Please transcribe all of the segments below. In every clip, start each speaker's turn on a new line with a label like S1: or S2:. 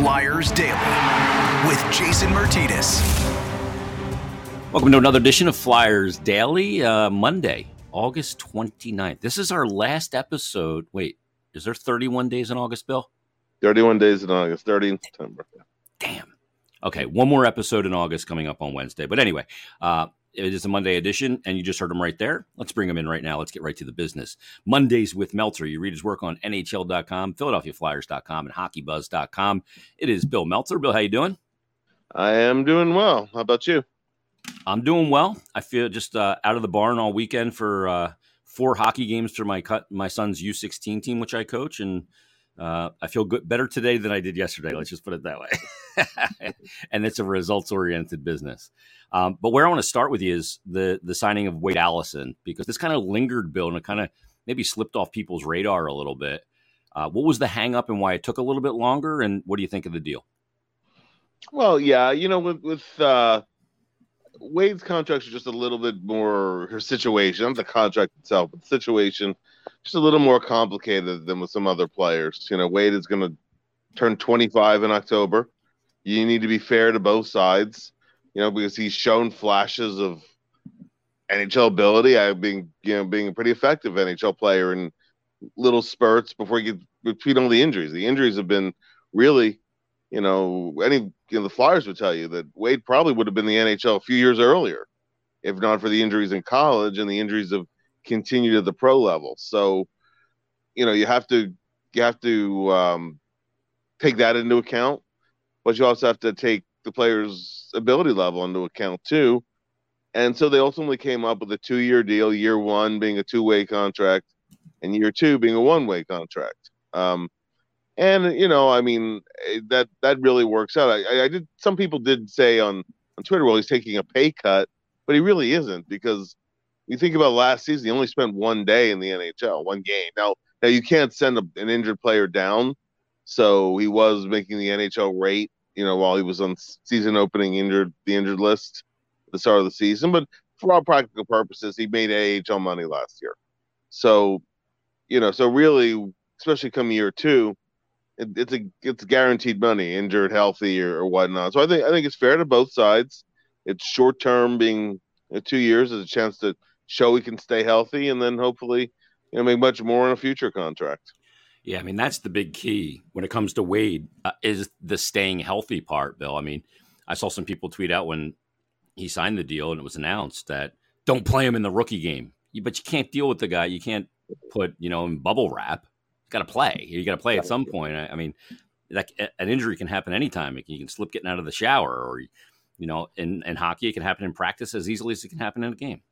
S1: Flyers Daily with Jason Myrtetus.
S2: Welcome to another edition of Flyers Daily, uh, Monday, August 29th. This is our last episode. Wait, is there 31 days in August, Bill?
S3: 31 days in August, 30 in September.
S2: Damn. Okay, one more episode in August coming up on Wednesday. But anyway, uh, it is a Monday edition, and you just heard him right there. Let's bring him in right now. Let's get right to the business. Mondays with Meltzer. You read his work on NHL.com, PhiladelphiaFlyers.com, and HockeyBuzz.com. It is Bill Meltzer. Bill, how you doing?
S3: I am doing well. How about you?
S2: I'm doing well. I feel just uh, out of the barn all weekend for uh, four hockey games for my cut my son's U16 team, which I coach, and uh, I feel good better today than I did yesterday. Let's just put it that way. and it's a results oriented business. Um, but where I want to start with you is the the signing of Wade Allison because this kind of lingered, Bill, and it kind of maybe slipped off people's radar a little bit. Uh, what was the hangup and why it took a little bit longer? And what do you think of the deal?
S3: Well, yeah, you know, with with uh, Wade's contract is just a little bit more her situation, not the contract itself, but the situation just a little more complicated than with some other players. You know, Wade is going to turn 25 in October. You need to be fair to both sides, you know, because he's shown flashes of NHL ability. I being you know being a pretty effective NHL player in little spurts before he gets between all the injuries. The injuries have been really, you know, any you know the Flyers would tell you that Wade probably would have been the NHL a few years earlier, if not for the injuries in college and the injuries of continue to the pro level. So, you know, you have to you have to um, take that into account, but you also have to take the player's ability level into account too. And so they ultimately came up with a two-year deal. Year one being a two-way contract, and year two being a one-way contract. Um, and you know, I mean, eh, that that really works out. I, I did. Some people did say on on Twitter, well, he's taking a pay cut, but he really isn't because you think about last season, he only spent one day in the NHL, one game. Now, now you can't send a, an injured player down, so he was making the NHL rate, you know, while he was on season opening injured the injured list at the start of the season. But for all practical purposes, he made AHL money last year. So, you know, so really, especially come year two, it, it's a it's guaranteed money, injured, healthy, or, or whatnot. So I think I think it's fair to both sides. It's short term, being two years is a chance to show he can stay healthy, and then hopefully, you know, make much more in a future contract.
S2: Yeah, I mean that's the big key when it comes to Wade uh, is the staying healthy part, Bill. I mean, I saw some people tweet out when he signed the deal and it was announced that don't play him in the rookie game, but you can't deal with the guy. You can't put you know in bubble wrap. Got to play. You got to play at some point. I, I mean, like an injury can happen anytime. You can slip getting out of the shower, or you know, in, in hockey, it can happen in practice as easily as it can happen in a game.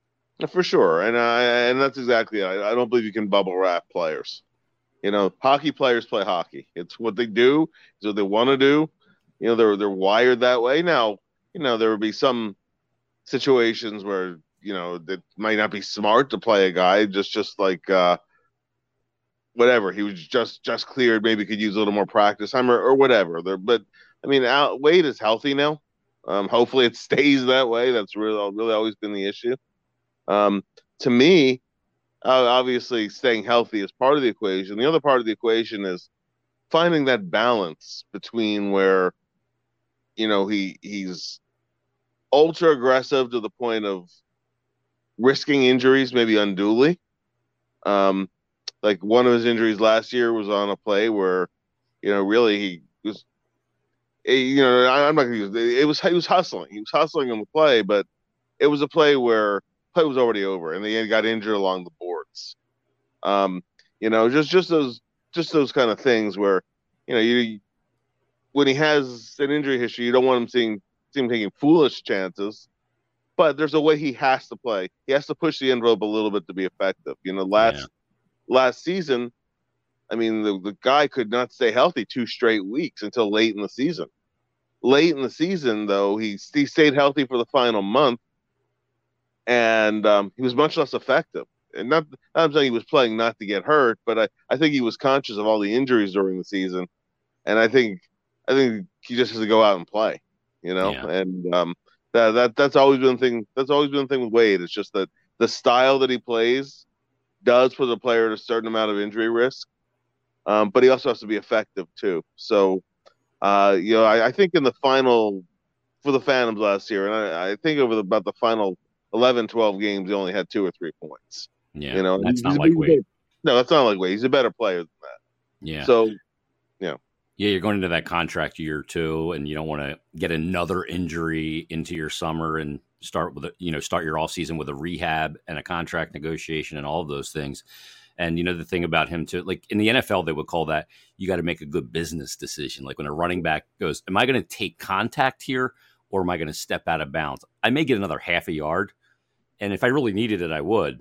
S3: For sure, and I and that's exactly. I, I don't believe you can bubble wrap players. You know, hockey players play hockey. It's what they do. It's what they want to do. You know, they're they're wired that way. Now, you know, there would be some situations where you know that might not be smart to play a guy just just like uh, whatever he was just just cleared. Maybe could use a little more practice time or, or whatever. There, but I mean, Al, Wade is healthy now. Um, hopefully, it stays that way. That's really really always been the issue. Um, to me, uh, obviously, staying healthy is part of the equation. The other part of the equation is finding that balance between where, you know, he he's ultra aggressive to the point of risking injuries, maybe unduly. Um, like one of his injuries last year was on a play where, you know, really he was, eh, you know, I, am not gonna use it. was he was hustling. He was hustling on the play, but it was a play where play was already over, and they got injured along the boards. Um, you know, just just those just those kind of things where, you know, you when he has an injury history, you don't want him seeing see him taking foolish chances. But there's a way he has to play. He has to push the envelope a little bit to be effective. You know, last yeah. Last season, I mean, the, the guy could not stay healthy two straight weeks until late in the season. Late in the season, though, he he stayed healthy for the final month, and um, he was much less effective. And not, I'm saying he was playing not to get hurt, but I, I think he was conscious of all the injuries during the season, and I think I think he just has to go out and play, you know. Yeah. And um, that that that's always been the thing. That's always been the thing with Wade. It's just that the style that he plays does put the player at a certain amount of injury risk, um, but he also has to be effective too. So, Uh, you know, I, I think in the final for the Phantoms last year, and I, I think over the, about the final 11, 12 games, he only had two or three points.
S2: Yeah,
S3: you know,
S2: that's not like Wade.
S3: No, that's not like Wade. He's a better player than that.
S2: Yeah.
S3: So
S2: yeah. Yeah, you're going into that contract year too, and you don't want to get another injury into your summer and start with a, you know start your off season with a rehab and a contract negotiation and all of those things. And you know the thing about him too, like in the NFL, they would call that you got to make a good business decision. Like when a running back goes, "Am I going to take contact here, or am I going to step out of bounds? I may get another half a yard, and if I really needed it, I would.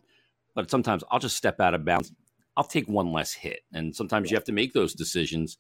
S2: But sometimes I'll just step out of bounds. I'll take one less hit, and sometimes you have to make those decisions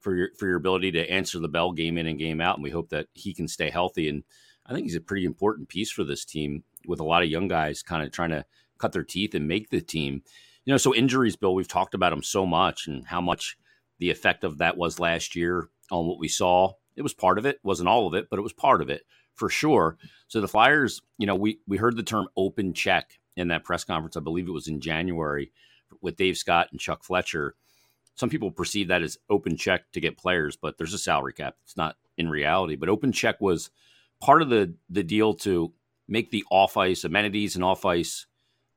S2: for your for your ability to answer the bell game in and game out. And we hope that he can stay healthy. And I think he's a pretty important piece for this team with a lot of young guys kind of trying to cut their teeth and make the team. You know, so injuries, Bill, we've talked about them so much and how much the effect of that was last year on what we saw. It was part of it, wasn't all of it, but it was part of it for sure. So the Flyers, you know, we we heard the term open check in that press conference. I believe it was in January with Dave Scott and Chuck Fletcher some people perceive that as open check to get players, but there's a salary cap. It's not in reality. But open check was part of the the deal to make the off ice amenities and off ice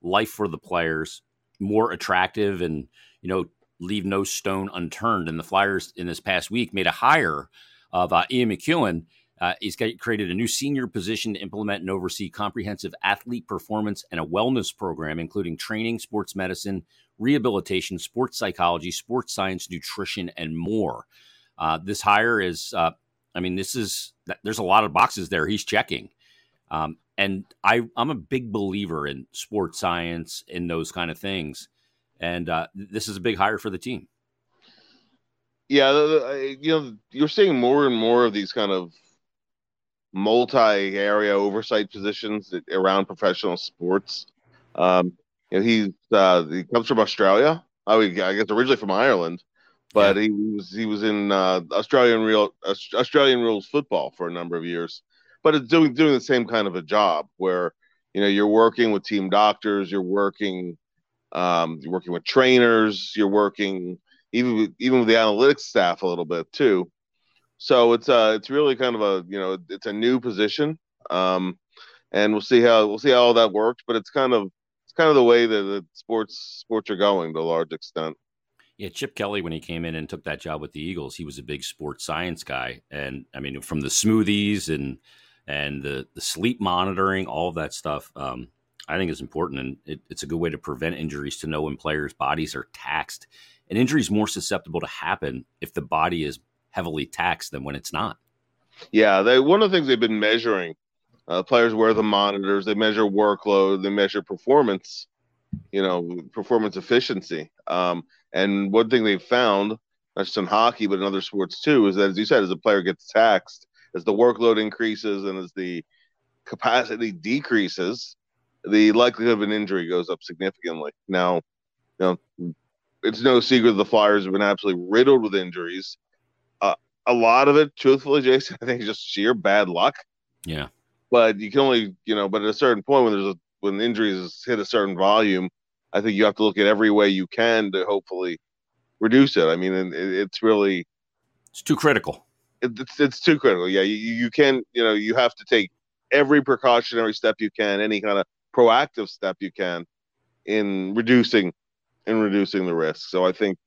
S2: life for the players more attractive and you know leave no stone unturned. And the Flyers in this past week made a hire of uh, Ian McKeown. Uh, he's got, created a new senior position to implement and oversee comprehensive athlete performance and a wellness program, including training, sports medicine, rehabilitation, sports psychology, sports science, nutrition, and more. Uh, this hire is, uh, I mean, this is, there's a lot of boxes there he's checking. Um, and I, I'm a big believer in sports science and those kind of things. And uh, this is a big hire for the team.
S3: yeah, you know, you're seeing more and more of these kind of multi-area oversight positions around professional sports. Um, you know, he's uh, he comes from Australia. I, mean, I guess originally from Ireland, but he was he was in uh, Australian real Australian rules football for a number of years. But it's doing doing the same kind of a job where you know you're working with team doctors, you're working um, you're working with trainers, you're working even with, even with the analytics staff a little bit too. So it's uh it's really kind of a you know it's a new position, um, and we'll see how we'll see how all that works. But it's kind of it's kind of the way that the sports sports are going to a large extent.
S2: Yeah, Chip Kelly, when he came in and took that job with the Eagles, he was a big sports science guy, and I mean, from the smoothies and and the the sleep monitoring, all of that stuff, um, I think is important, and it, it's a good way to prevent injuries to know when players' bodies are taxed. An injury is more susceptible to happen if the body is heavily taxed than when it's not.
S3: Yeah, they one of the things they've been measuring. Uh, players wear the monitors. They measure workload. They measure performance. You know, performance efficiency. Um, and one thing they've found, not just in hockey but in other sports too, is that as you said, as a player gets taxed, as the workload increases and as the capacity decreases, the likelihood of an injury goes up significantly. Now, you know, it's no secret the Flyers have been absolutely riddled with injuries. Uh, a lot of it, truthfully, Jason, I think is just sheer bad luck.
S2: Yeah,
S3: But you can only, you know, but at a certain point when there's a when injuries hit a certain volume, I think you have to look at every way you can to hopefully reduce it. I mean, it, it's really
S2: it's too critical.
S3: it, it's it's too critical. Yeah, you you can you know you have to take every precautionary step you can, any kind of proactive step you can in reducing in reducing the risk. So I think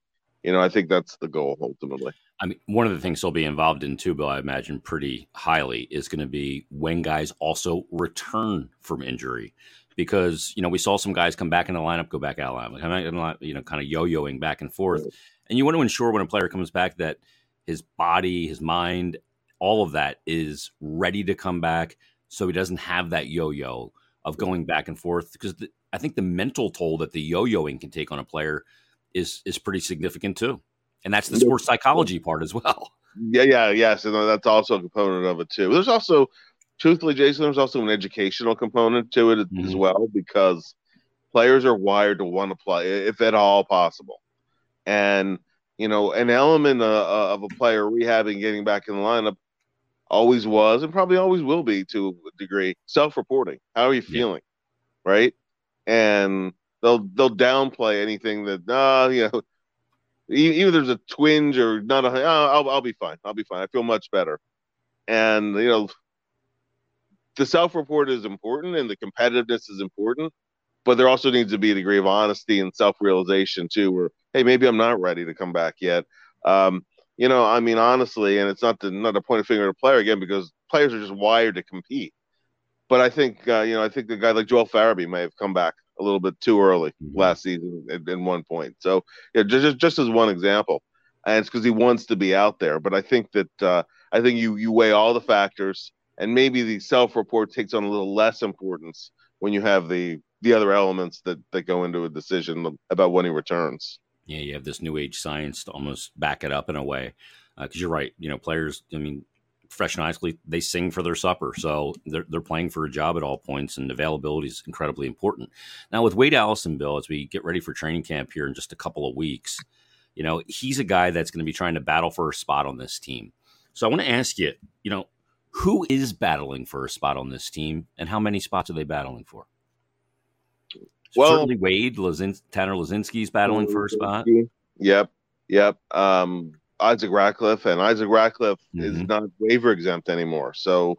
S3: you know I think that's the goal ultimately.
S2: I mean, one of the things they'll be involved in too, Bill, I imagine pretty highly, is going to be when guys also return from injury. Because, you know, we saw some guys come back in the lineup, go back out of the lineup, you know, kind of yo yoing back and forth. And you want to ensure when a player comes back that his body, his mind, all of that is ready to come back so he doesn't have that yo yo of going back and forth. Because the, I think the mental toll that the yo yoing can take on a player is is pretty significant too. And that's the sports psychology part as well.
S3: Yeah, yeah, yes, and that's also a component of it too. There's also, truthfully, Jason, there's also an educational component to it as
S2: Mhm.
S3: well because players are wired to want to play if at all possible, and you know, an element uh, of a player rehabbing, getting back in the lineup, always was and probably always will be to a degree self-reporting. How are you
S2: Yeah.
S3: feeling, right? And they'll they'll downplay anything that uh, you know even there's a twinge or not a, oh, I'll I'll be fine. I'll be fine. I feel much better. And you know, the self-report is important and the competitiveness is important, but there also needs to be a degree of honesty and self-realization too, where hey, maybe I'm not ready to come back yet. Um, you know, I mean, honestly, and it's not the not a point of finger at a player again because players are just wired to compete. But I think uh, you know, I think a guy like Joel Farabee may have come back a little bit too early mm-hmm. last season at, at, one point. So yeah, just just as one example, and it's because he wants to be out there. But I think that uh, I think you you weigh all the factors, and maybe the self report takes on a little less importance when you have the the other elements that that go into a decision about when he returns
S2: yeah, you have this new age science to almost back it up in a way. Because uh, you're right, you know, players. I mean, professional athletes they sing for their supper, so they're they're playing for a job at all points, and availability is incredibly important. Now with Wade Allison, Bill, as we get ready for training camp here in just a couple of weeks, you know, he's a guy that's going to be trying to battle for a spot on this team. So I want to ask you, you know, who is battling for a spot on this team, and how many spots are they battling for? well, certainly Wade, Lazin- Tanner Laczynski's battling for a spot.
S3: Yep, yep. Um, Isaac Ratcliffe and Isaac Ratcliffe mm-hmm. is not waiver exempt anymore. So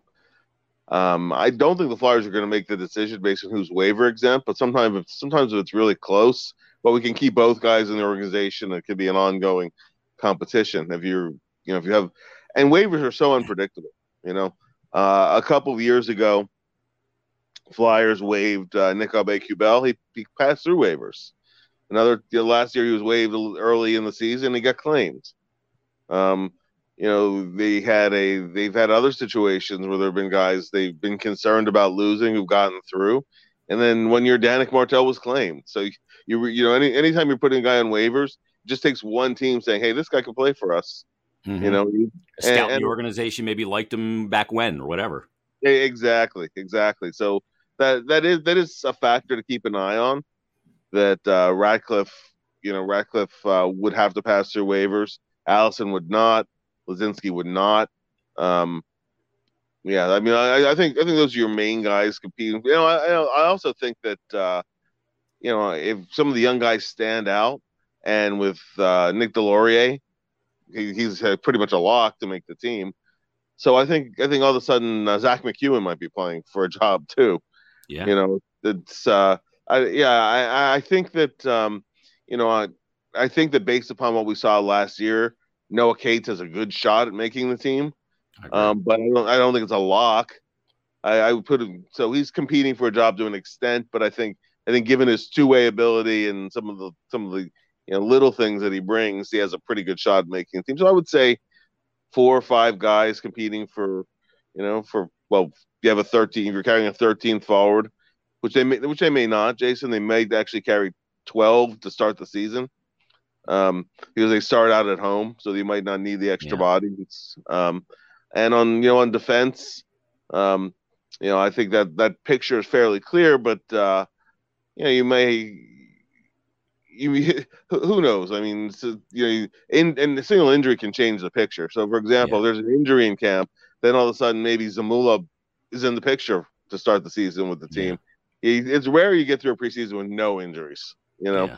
S3: um, I don't think the Flyers are going to make the decision based on who's waiver exempt. But sometimes, if, sometimes if it's really close, but we can keep both guys in the organization. It could be an ongoing competition if you're, you know, if you have, and waivers are so unpredictable. You know, uh, a couple of years ago, Flyers waived uh, Nick Aube-Kubel. He, he passed through waivers. Another last year he was waived early in the season. He got claimed. Um, you know they had a they've had other situations where there have been guys they've been concerned about losing who've gotten through, and then one year Danick Martel was claimed. So you you know any anytime you're putting a guy on waivers, it just takes one team saying, "Hey, this guy can play for us." Mm-hmm. You know,
S2: scout and, the organization maybe liked him back when or whatever.
S3: Exactly, exactly. So that that is that is a factor to keep an eye on. That uh, Ratcliffe, you know, Ratcliffe uh, would have to pass through waivers. Allison would not. Laczynski would not. Um, yeah, I mean, I, I, think I think those are your main guys competing. You know, I, I also think that uh, you know if some of the young guys stand out, and with uh, Nick Deslauriers, he, he's pretty much a lock to make the team. So I think I think all of a sudden uh, Zack MacEwen might be playing for a job too. Yeah. You know, it's uh I yeah, I I think that um you know, I I think that based upon what we saw last year, Noah Cates has a good shot at making the team. Um, but I don't I don't think it's a lock. I, I would put him so he's competing for a job to an extent, but I think I think given his two way ability and some of the some of the you know little things that he brings, he has a pretty good shot at making the team. So I would say four or five guys competing for you know for well you have a 13, if you're carrying a 13th forward, which they may, which they may not, Jason, they may actually carry 12 to start the season, um, because they start out at home, so they might not need the extra yeah. bodies. Um, and on you know on defense, um, you know I think that that picture is fairly clear, but uh, you know you may you who knows? I mean, so, you know, in and the single injury can change the picture. So, for example, yeah. there's an injury in camp, then all of a sudden maybe Zamula is in the picture to start the season with the team. Yeah. it's rare you get through a preseason with no injuries, you know. Yeah.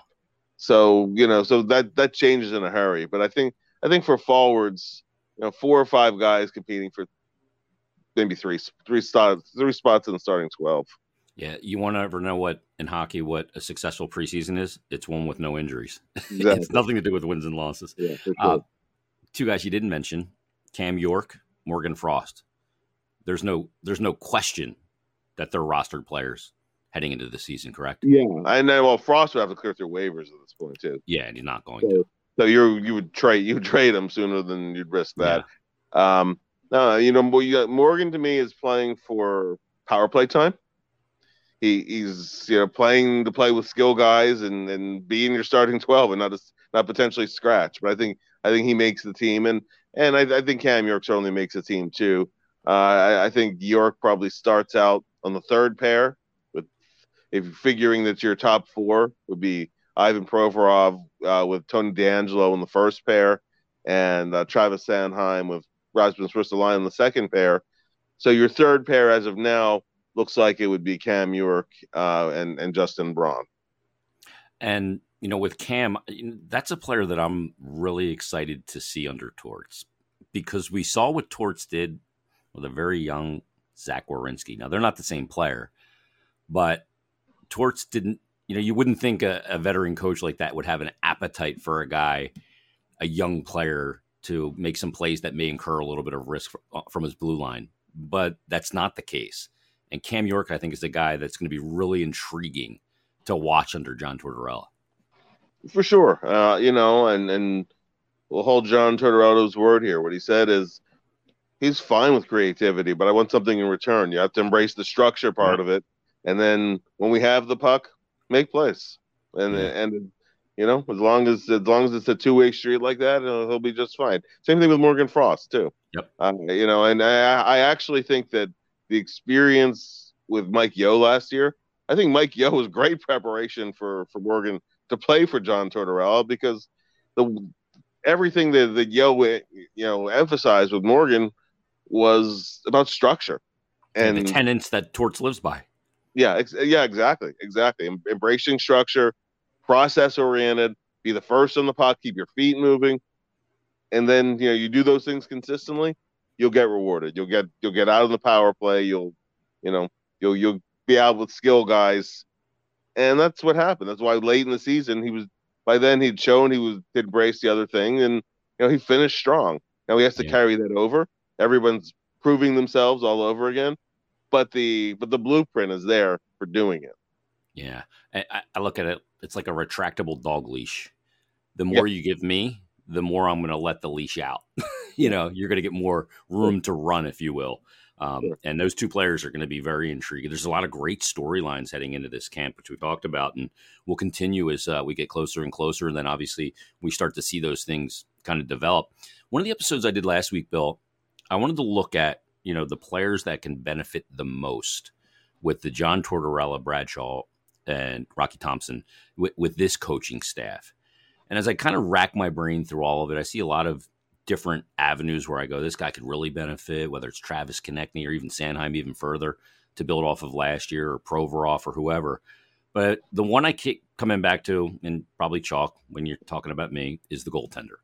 S3: So you know, so that that changes in a hurry. But I think I think for forwards, you know, four or five guys competing for maybe three three spots three spots in the starting twelve.
S2: Yeah, you want to ever know what in hockey what a successful preseason is? It's one with no injuries. Exactly. it's nothing to do with wins and losses. Yeah, sure. uh, two guys you didn't mention: Cam York, Morgan Frost there's no there's no question that they're rostered players heading into the season, correct?
S3: Yeah, and then well, Frost would have to clear through waivers at this point too.
S2: Yeah, and he's not going
S3: so,
S2: to.
S3: So you you would trade you would trade him sooner than you'd risk that. Yeah. Um, no, you know Morgan to me is playing for power play time. He he's you know playing to play with skill guys and and being your starting twelve and not a, not potentially scratch. But I think I think he makes the team and and I, I think Cam York certainly makes the team too. Uh, I, I, think York probably starts out on the third pair, with if you're figuring that your top four would be Ivan Provorov uh, with Tony DeAngelo in the first pair, and uh, Travis Sanheim with Rasmus Ristolainen in the second pair. So your third pair, as of now, looks like it would be Cam York uh, and and Justin Braun.
S2: And you know, with Cam, that's a player that I'm really excited to see under Torts because we saw what Torts did with a very young Zach Werenski. Now they're not the same player, but Torts didn't. You know, you wouldn't think a, a veteran coach like that would have an appetite for a guy, a young player, to make some plays that may incur a little bit of risk uh, from his blue line. But that's not the case. And Cam York, I think, is the guy that's going to be really intriguing to watch under John Tortorella.
S3: For sure, uh, you know, and and we'll hold John Tortorella's word here. What he said is he's fine with creativity, but I want something in return. You have to embrace the structure part yeah. of it, and then when we have the puck, make plays. And yeah. and you know, as long as as long as it's a two way street like that, he'll, he'll, be just fine. Same thing with Morgan Frost too.
S2: Yep.
S3: Uh, you know, and I I actually think that the experience with Mike Yeo last year, I think Mike Yeo was great preparation for for Morgan to play for John Tortorella because the everything that that Yeo eh, you know emphasized with Morgan was about structure
S2: and, and the tenets that Torts lives by.
S3: Yeah, ex- yeah, exactly, exactly. Em- embracing structure, process oriented, be the first on the puck, keep your feet moving, and then you know you do those things consistently, you'll get rewarded. You'll get you'll get out of the power play. You'll you know you'll you'll be out with skill guys, and that's what happened. That's why late in the season he was. By then he'd shown he was did brace the other thing, and you know he finished strong. Now he has to yeah. carry that over everyone's proving themselves all over again but the but the blueprint is there for doing it
S2: yeah i, I look at it it's like a retractable dog leash the more yeah. you give me the more i'm going to let the leash out. You know you're going to get more room to run if you will. Um, sure. and those two players are going to be very intriguing. There's a lot of great storylines heading into this camp which we talked about and will continue as uh, we get closer and closer and then obviously we start to see those things kind of develop. One of the episodes i did last week bill I wanted to look at you know the players that can benefit the most with the John Tortorella, Brad Shaw, and Rocky Thompson with, with this coaching staff. And as I kind of rack my brain through all of it, I see a lot of different avenues where I go, this guy could really benefit, whether it's Travis Konecny or even Sanheim even further to build off of last year or Provorov or whoever. But the one I keep coming back to, and probably chalk when you're talking about me, is the goaltender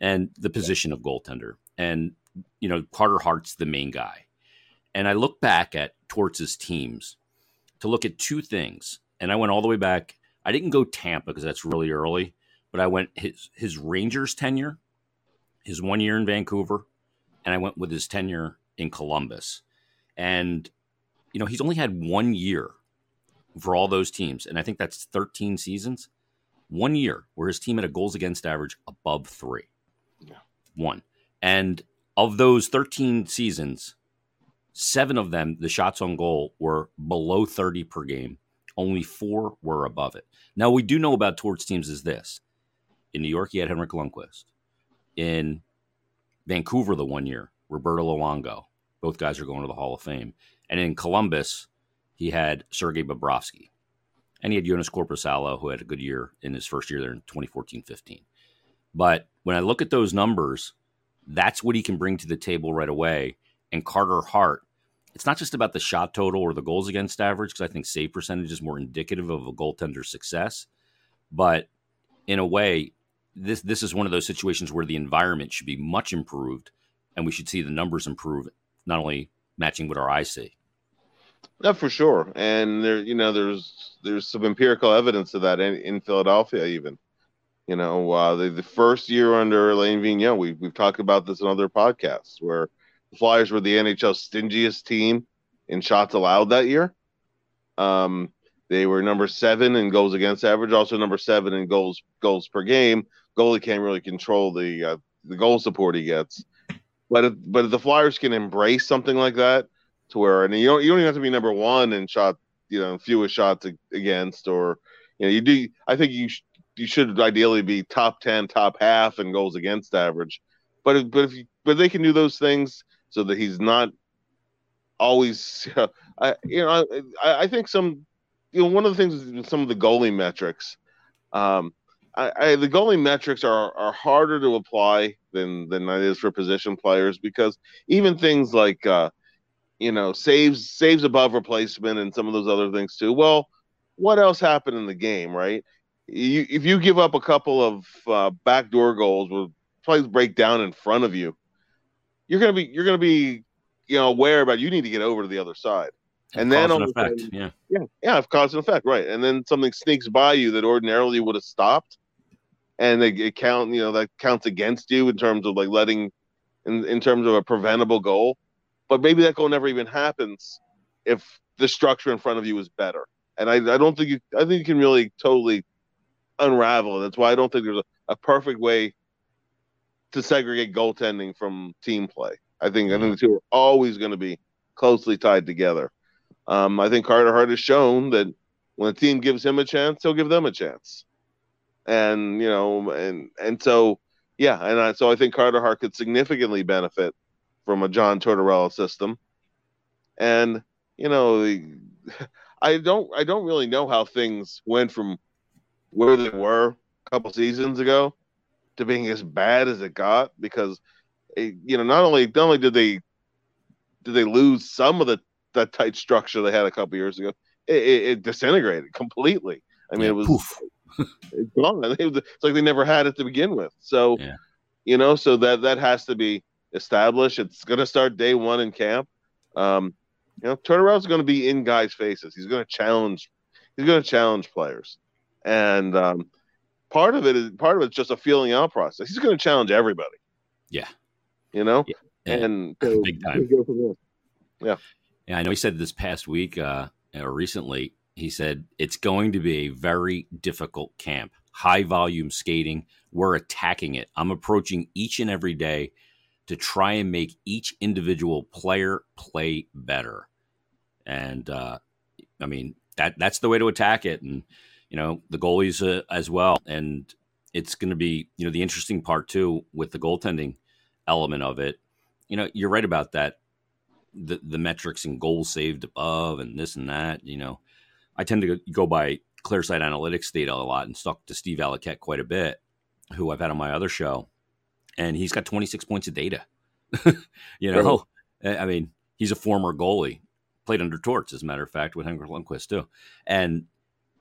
S2: and the position of goaltender. And you know, Carter Hart's the main guy. And I look back at Torts' teams to look at two things. And I went all the way back. I didn't go Tampa because that's really early, but I went his his Rangers tenure, his one year in Vancouver, and I went with his tenure in Columbus. And you know, he's only had one year for all those teams, and I think that's 13 seasons. One year where his team had a goals against average above three. Yeah. One. And of those 13 seasons, seven of them, the shots on goal were below 30 per game. Only four were above it. Now, we do know about Torts teams is this. In New York, he had Henrik Lundqvist. In Vancouver, the one year, Roberto Luongo. Both guys are going to the Hall of Fame. And in Columbus, he had Sergei Bobrovsky. And he had Jonas Korpisalo, who had a good year in his first year there in 2014 15. But when I look at those numbers, that's what he can bring to the table right away. And Carter Hart, it's not just about the shot total or the goals against average, because I think save percentage is more indicative of a goaltender's success. But in a way, this this is one of those situations where the environment should be much improved, and we should see the numbers improve, not only matching what our eyes see.
S3: No, for sure, and there, you know, there's there's some empirical evidence of that in, in Philadelphia, even. You know, uh, the, the first year under Alain Vigneault, we, we've talked about this in other podcasts where the Flyers were the NHL stingiest team in shots allowed that year. Um, they were number seven in goals against average, also number seven in goals goals per game. Goalie can't really control the uh, the goal support he gets, but if, but if the Flyers can embrace something like that, to where and you don't you don't even have to be number one in shot, you know, fewest shots against, or you know, you do. I think you sh- you should ideally be top ten, top half in goals against average. But if, but if you, but they can do those things so that he's not always. Uh, I you know I, I think some you know one of the things is some of the goalie metrics. Um, I, I, the goalie metrics are are harder to apply than than it is for position players because even things like uh, you know saves saves above replacement and some of those other things too. Well, what else happened in the game, right? you, if you give up a couple of uh, backdoor goals where plays break down in front of you, you're gonna be you're gonna be you know aware about you need to get over to the other side.
S2: And, then on effect, yeah,
S3: yeah, yeah, cause and effect, right? And then something sneaks by you that ordinarily would have stopped, and they it count, you know, that counts against you in terms of like letting, in in terms of a preventable goal, but maybe that goal never even happens if the structure in front of you is better. And I, I don't think you, I think you can really totally unravel. That's why I don't think there's a, a perfect way to segregate goaltending from team play. I think I think the two are always going to be closely tied together. Um, I think Carter Hart has shown that when a team gives him a chance, he'll give them a chance. And you know, and and so yeah, and I, so I think Carter Hart could significantly benefit from a John Tortorella system. And you know, I don't I don't really know how things went from where they were a couple seasons ago to being as bad as it got because it, you know not only not only did they did they lose some of the that tight structure they had a couple years ago it, it, it disintegrated completely i mean yeah, it was it's gone it's like they never had it to begin with so yeah. you know so that that has to be established it's going to start day one in camp um you know turnaround's going to be in guys faces he's going to challenge he's going to challenge players and um, part of it is part of it's just a feeling out process. He's going to challenge everybody.
S2: Yeah,
S3: you know,
S2: yeah.
S3: and
S2: so big time.
S3: Yeah,
S2: yeah. I know he said this past week uh, or recently. He said it's going to be a very difficult camp, high volume skating. We're attacking it. I'm approaching each and every day to try and make each individual player play better. And uh, I mean that that's the way to attack it. And you know, the goalies uh, as well. And it's going to be, you know, the interesting part too with the goaltending element of it. You know, you're right about that. The the metrics and goals saved above and this and that. You know, I tend to go by ClearSight Analytics data a lot and stuck to Steve Valiquette quite a bit, who I've had on my other show, and he's got 26 points of data. you know, I mean, he's a former goalie, played under Torts, as a matter of fact, with Henrik Lundqvist too, and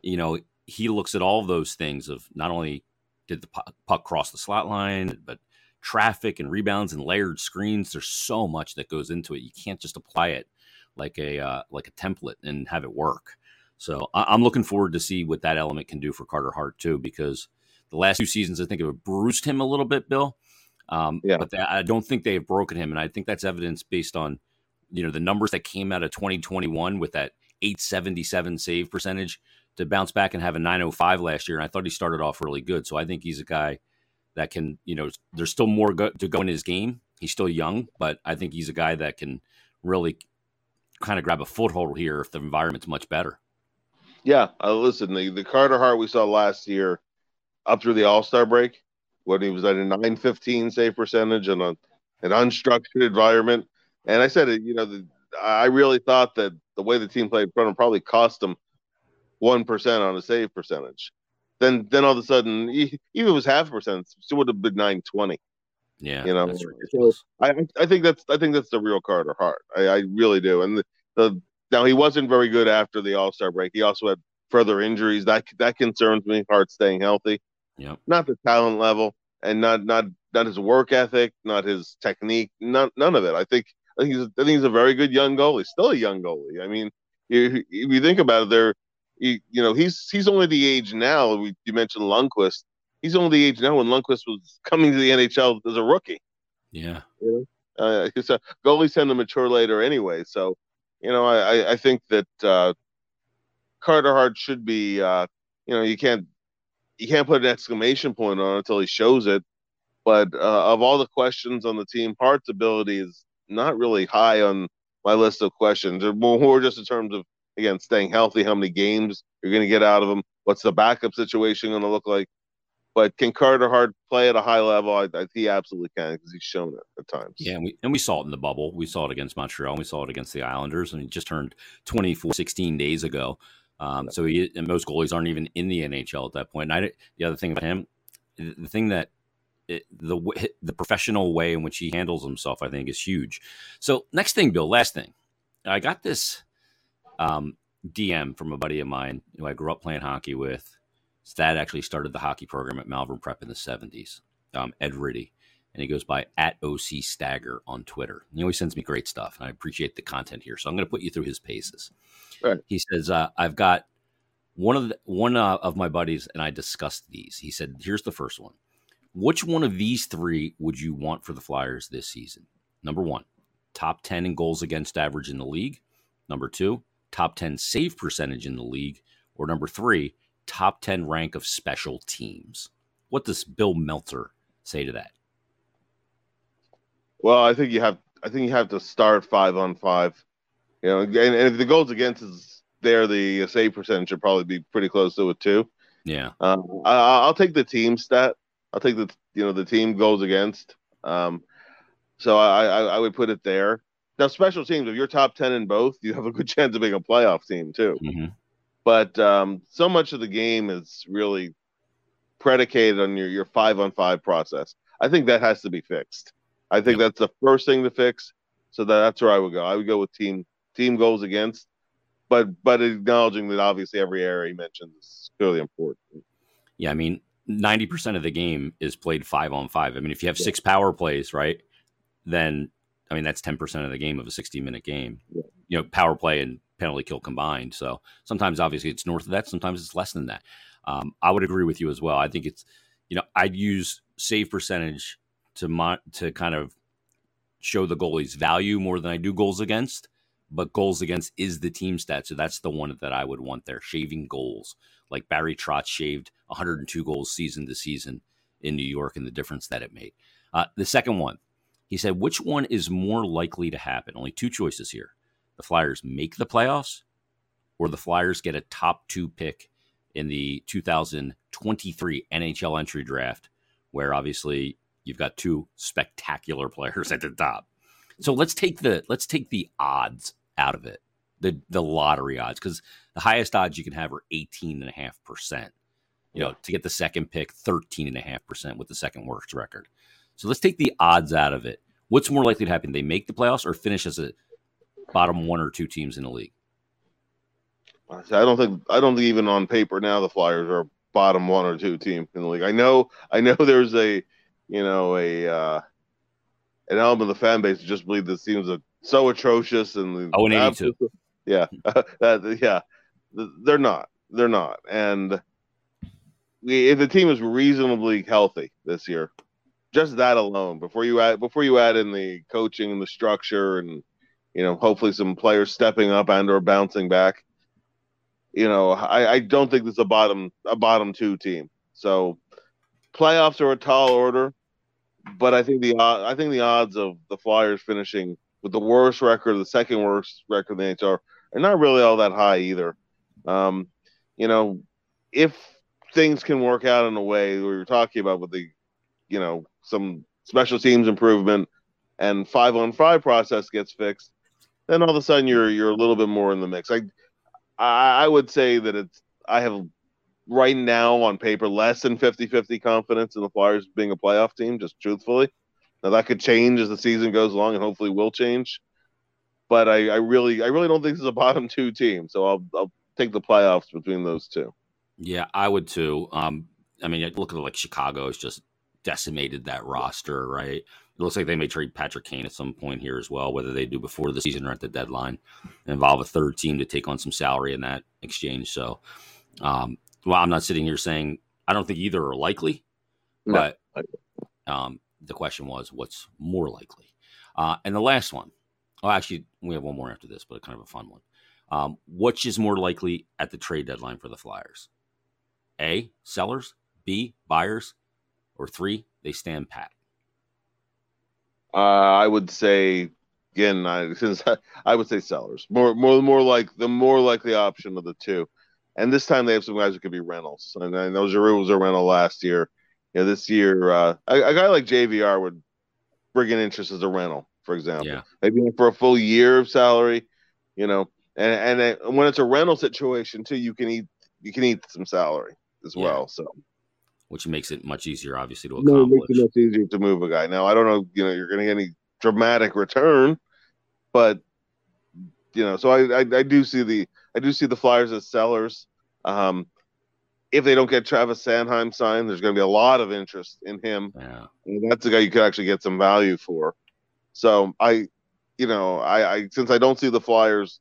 S2: you know he looks at all of those things of not only did the puck cross the slot line, but traffic and rebounds and layered screens. There's so much that goes into it. You can't just apply it like a uh, like a template and have it work. So I- am looking forward to see what that element can do for Carter Hart too, because the last two seasons I think it bruised him a little bit, Bill. Um, yeah. But I don't think they have broken him, and I think that's evidence based on you know the numbers that came out of 2021 with that 877 save percentage to bounce back and have a 905 last year. And I thought he started off really good. So I think he's a guy that can, you know, there's still more go- to go in his game. He's still young, but I think he's a guy that can really kind of grab a foothold here if the environment's much better.
S3: Yeah, uh, listen, the, the Carter Hart we saw last year up through the All Star break when he was at a 915 save percentage and an unstructured environment. And I said, you know, the, I really thought that the way the team played in front of him probably cost him one percent on a save percentage. Then then all of a sudden, even if it was half a percent, it would have been nine twenty.
S2: Yeah,
S3: you know. So I I think that's I think that's the real Carter Hart. I, I really do. And the, the now he wasn't very good after the All Star break. He also had further injuries. That that concerns me. Hart staying healthy.
S2: Yeah.
S3: Not the talent level, and not not not his work ethic, not his technique, none none of it. I think I think he's I think he's a very good young goalie. Still a young goalie. I mean, if you think about it, there you, you know, he's he's only the age now. We, you mentioned Lundqvist. He's only the age now when Lundqvist was coming to the NHL as a rookie.
S2: Yeah.
S3: You know? uh, a, goalies tend to mature later anyway. So, you know, I, I think that uh, Carter Hart should be, uh, you know, you can't you can't put an exclamation point on until he shows it. But uh, of all the questions on the team, Hart's ability is not really high on my list of questions. They're more just in terms of again, staying healthy, how many games you're going to get out of him, what's the backup situation going to look like. But can Carter Hart play at a high level? I, I, he absolutely can because he's shown it at times.
S2: Yeah, and we, and we saw it in the bubble. We saw it against Montreal. We saw it against the Islanders, and he just turned 24, 16 days ago. Um, so he and most goalies aren't even in the NHL at that point. And I, the other thing about him, the thing that it, the the professional way in which he handles himself, I think, is huge. So next thing, Bill. Last thing, I got this um, DM from a buddy of mine who I grew up playing hockey with. Dad actually started the hockey program at Malvern Prep in the 70s, um, Ed Riddy. And he goes by at OC Stagger on Twitter. He always sends me great stuff, and I appreciate the content here. So I'm going to put you through his paces.
S3: Right.
S2: He says, uh, "I've got one of the, one uh, of my buddies, and I discussed these. He said, "Here's the first one. Which one of these three would you want for the Flyers this season? Number one, top ten in goals against average in the league. Number two, top ten save percentage in the league. Or number three, top 10 rank of special teams. What does Bill Meltzer say to that?
S3: Well, I think you have. I think you have to start five on five. You know, and, and if the goals against is there, the save percentage should probably be pretty close to it too.
S2: Yeah.
S3: Um, I, will take the team stat. I'll take the you know the team goals against. Um, so I, I, I would put it there. Now special teams, if you're top ten in both, you have a good chance of being a playoff team too.
S2: Mm-hmm.
S3: But um, so much of the game is really predicated on your your five on five process. I think that has to be fixed. I think that's the first thing to fix. So that, that's where I would go. I would go with team team goals against, but but acknowledging that obviously every area he mentions is clearly important.
S2: Yeah, I mean, ninety percent of the game is played five on five. I mean, if you have yeah. six power plays, right, then I mean that's ten percent of the game of a sixty minute game. Yeah. You know, power play and penalty kill combined. So sometimes obviously it's north of that, sometimes it's less than that. Um, I would agree with you as well. I think it's you know I'd use save percentage to mo- to kind of show the goalie's value more than I do goals against. But goals against is the team stat, so that's the one that I would want there. Shaving goals, like Barry Trotz shaved 102 goals season to season in New York, and the difference that it made. Uh, the second one, he said, which one is more likely to happen? Only two choices here: the Flyers make the playoffs, or the Flyers get a top two pick in the 2023 NHL entry draft, where obviously you've got two spectacular players at the top. So let's take the let's take the odds out of it, the the lottery odds, because the highest odds you can have are 18 and a half percent. You know, to get the second pick, 13 and a half percent with the second worst record. So let's take the odds out of it. What's more likely to happen? They make the playoffs or finish as a bottom one or two teams in the league?
S3: I don't think I don't think even on paper now the Flyers are bottom one or two team in the league. I know I know there's a you know a uh, an element of the fan base just believe this teams are so atrocious and
S2: oh, and 82.
S3: yeah that, yeah they're not they're not and we, if the team is reasonably healthy this year just that alone before you add before you add in the coaching and the structure and you know, hopefully some players stepping up and or bouncing back. You know, I, I don't think this is a bottom a bottom two team. So playoffs are a tall order, but I think the I think the odds of the Flyers finishing with the worst record, the second worst record in the NHL, are not really all that high either. Um, you know, if things can work out in a way we were talking about with the, you know, some special teams improvement and five on five process gets fixed, then all of a sudden you're you're a little bit more in the mix. I I, would say that it's I have right now on paper less than 50-50 confidence in the Flyers being a playoff team, just truthfully. Now that could change as the season goes along and hopefully will change. But I, I really I really don't think this is a bottom two team. So I'll I'll take the playoffs between those two.
S2: Yeah, I would too. Um I mean look at like Chicago has just decimated that roster, right? It looks like they may trade Patrick Kane at some point here as well, whether they do before the season or at the deadline, involve a third team to take on some salary in that exchange. So, um, well, I'm not sitting here saying I don't think either are likely, no. but um, the question was what's more likely. Uh, and the last one, oh, actually, we have one more after this, but kind of a fun one. Um, which is more likely at the trade deadline for the Flyers? A, sellers, B, buyers, or three, they stand pat.
S3: Uh, I would say again, I, since I, I, would say sellers more, more, more like the more likely option of the two. And this time they have some guys who could be rentals. And I know Giroux was a rental last year. You know, this year uh, a, a, guy like JVR would bring in interest as a rental, for example.
S2: Yeah.
S3: Maybe for a full year of salary. You know, and and when it's a rental situation too, you can eat you can eat some salary as yeah. well. So
S2: which makes it much easier, obviously, to accomplish. No, it makes
S3: it much easier to move a guy. Now, I don't know, you know, you're going to get any dramatic return, but you know, so I, I, I do see the I do see the Flyers as sellers. Um, if they don't get Travis Sanheim signed, there's going to be a lot of interest in him.
S2: Yeah.
S3: And that's a guy you could actually get some value for. So I, you know, I, I since I don't see the Flyers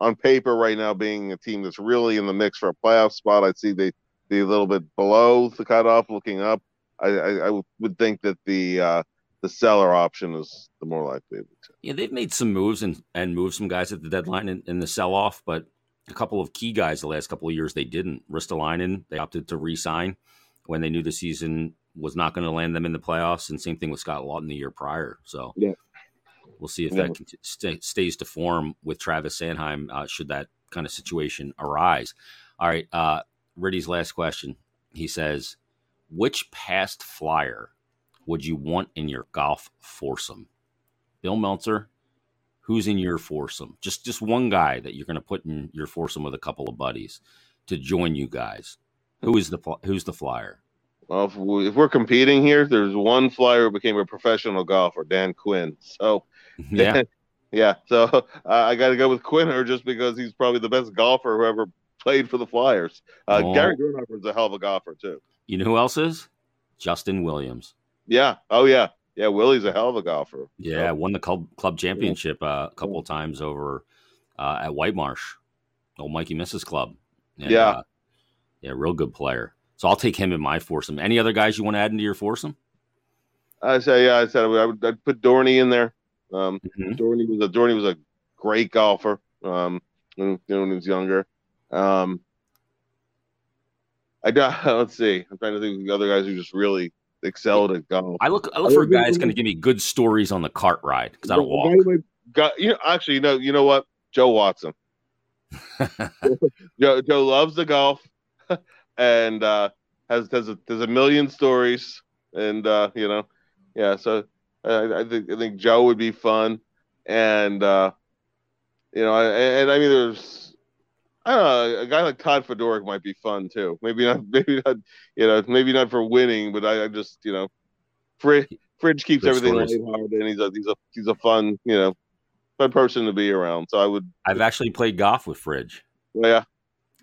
S3: on paper right now being a team that's really in the mix for a playoff spot, I see they be a little bit below the cutoff. Looking up, I, I, I would think that the uh, the seller option is the more likely.
S2: Yeah, they've made some moves and and moved some guys at the deadline in, in the sell off, but a couple of key guys the last couple of years they didn't. Ristolainen, they opted to re-sign when they knew the season was not going to land them in the playoffs, and same thing with Scott Laughton the year prior. So
S3: yeah.
S2: we'll see if
S3: Yeah.
S2: that st- stays to form with Travis Sanheim uh, should that kind of situation arise. All right, uh, Riddy's last question. He says, "Which past flyer would you want in your golf foursome?" Bill Meltzer, who's in your foursome? Just just one guy that you're going to put in your foursome with a couple of buddies to join you guys. Who is the who's the flyer?
S3: Well, if, we, if we're competing here, there's one flyer who became a professional golfer, Dan Quinn. So
S2: Yeah,
S3: yeah. So uh, I got to go with Quinner just because he's probably the best golfer who ever played for the Flyers. Uh,
S2: Oh.
S3: Gary Dornhoefer is a hell of a golfer too.
S2: you know who else is? Justin Williams.
S3: Yeah. Oh yeah. Yeah. Willie's a hell of a golfer.
S2: Yeah,
S3: So,
S2: won the club club championship uh, a couple of times over uh, at White Marsh, old Mikey Misses Club. And,
S3: Yeah.
S2: uh, yeah, real good player. So I'll take him in my foursome. Any other guys you want to add into your foursome?
S3: I say yeah. I said I would, I would put Dorney in there. Um,
S2: Mhm.
S3: Dorney was a Dorney was a great golfer. Um, when, when he was younger. Um, I got. Let's see. I'm trying to think of the other guys who just really excelled at golf.
S2: I look I look for a guy that's going to give me good stories on the cart ride because I don't
S3: The
S2: walk.
S3: guy Got you know. Actually, you know. You know what? Joe Watson. Joe, Joe loves the golf, and uh, has has a, has a million stories, and uh, you know, yeah. So I, I think I think Joe would be fun, and uh, you know, and, and I mean, there's I don't know, a guy like Todd Fedoruk might be fun too. Maybe not, maybe not, you know, maybe not for winning, but I, I just you know, Fridge, Fridge keeps
S2: Good
S3: everything lighthearted, and he's a he's a he's a fun you know, fun person to be around. So I would,
S2: I've actually played golf with Fridge.
S3: yeah,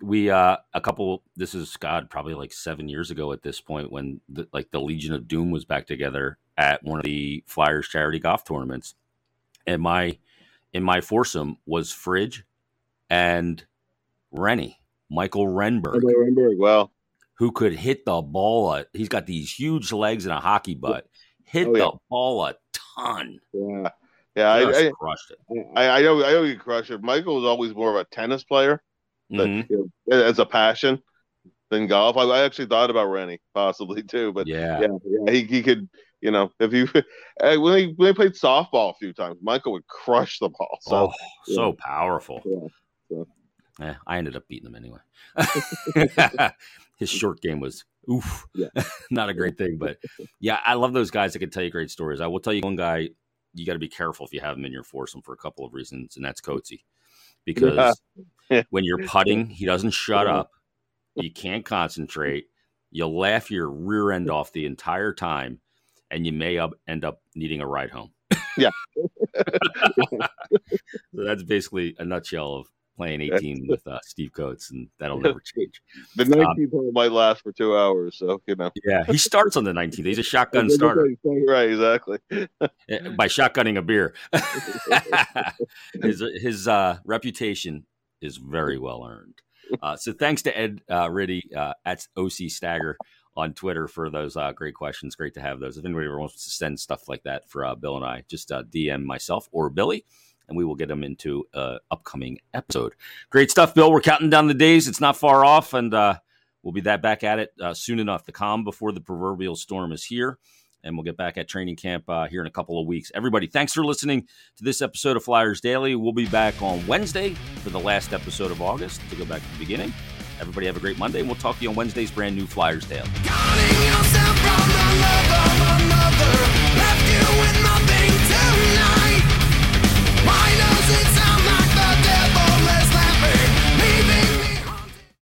S2: we uh a couple this is god probably like seven years ago at this point when the, like the legion of doom was back together at one of the flyers charity golf tournaments and my in my foursome was fridge and rennie Mikael Renberg
S3: remember well.
S2: who could hit the ball a, he's got these huge legs and a hockey butt hit
S3: Oh, yeah.
S2: the ball a ton
S3: Yeah, yeah.
S2: Just
S3: I, I,
S2: crushed it
S3: I, I know, I know you crush it. Michael was always more of a tennis player, but,
S2: Mhm.
S3: you know, as a passion than golf. I, I actually thought about Rennie possibly too, but
S2: yeah
S3: yeah, yeah, he, he could. You know, if you uh, when he when he played softball a few times, Michael would crush the ball. So
S2: oh, so powerful
S3: yeah.
S2: Yeah, I ended up beating him anyway. His short game was oof,
S3: Yeah.
S2: not a great thing. But yeah, I love those guys that can tell you great stories. I will tell you one guy you got to be careful if you have him in your foursome for a couple of reasons, and that's Coatsy, because
S3: Yeah.
S2: when you're putting, he doesn't shut up. You can't concentrate. You'll laugh your rear end off the entire time, and you may up, end up needing a ride home.
S3: Yeah.
S2: so that's basically a nutshell of playing 18 with uh, Steve Coates, and that'll never change.
S3: the 19th hole might last for two hours. So you know,
S2: Yeah, he starts on the 19th. He's a shotgun starter
S3: Right, exactly.
S2: eh, by shotgunning a beer. his his uh, reputation is very well earned. Uh, so thanks to Ed uh, Riddy uh, at OC Stagger on Twitter for those uh, great questions. Great to have those. If anybody ever wants to send stuff like that for uh, Bill and I, just uh, DM myself or Billy, and we will get them into uh, upcoming episode. Great stuff, Bill. We're counting down the days. It's not far off, and uh, we'll be that back at it uh, soon enough. The calm before the proverbial storm is here, and we'll get back at training camp uh, here in a couple of weeks. Everybody, thanks for listening to this episode of Flyers Daily. We'll be back on Wednesday for the last episode of August to go back to the beginning. Everybody have a great Monday, and we'll talk to you on Wednesday's brand new Flyers Daily.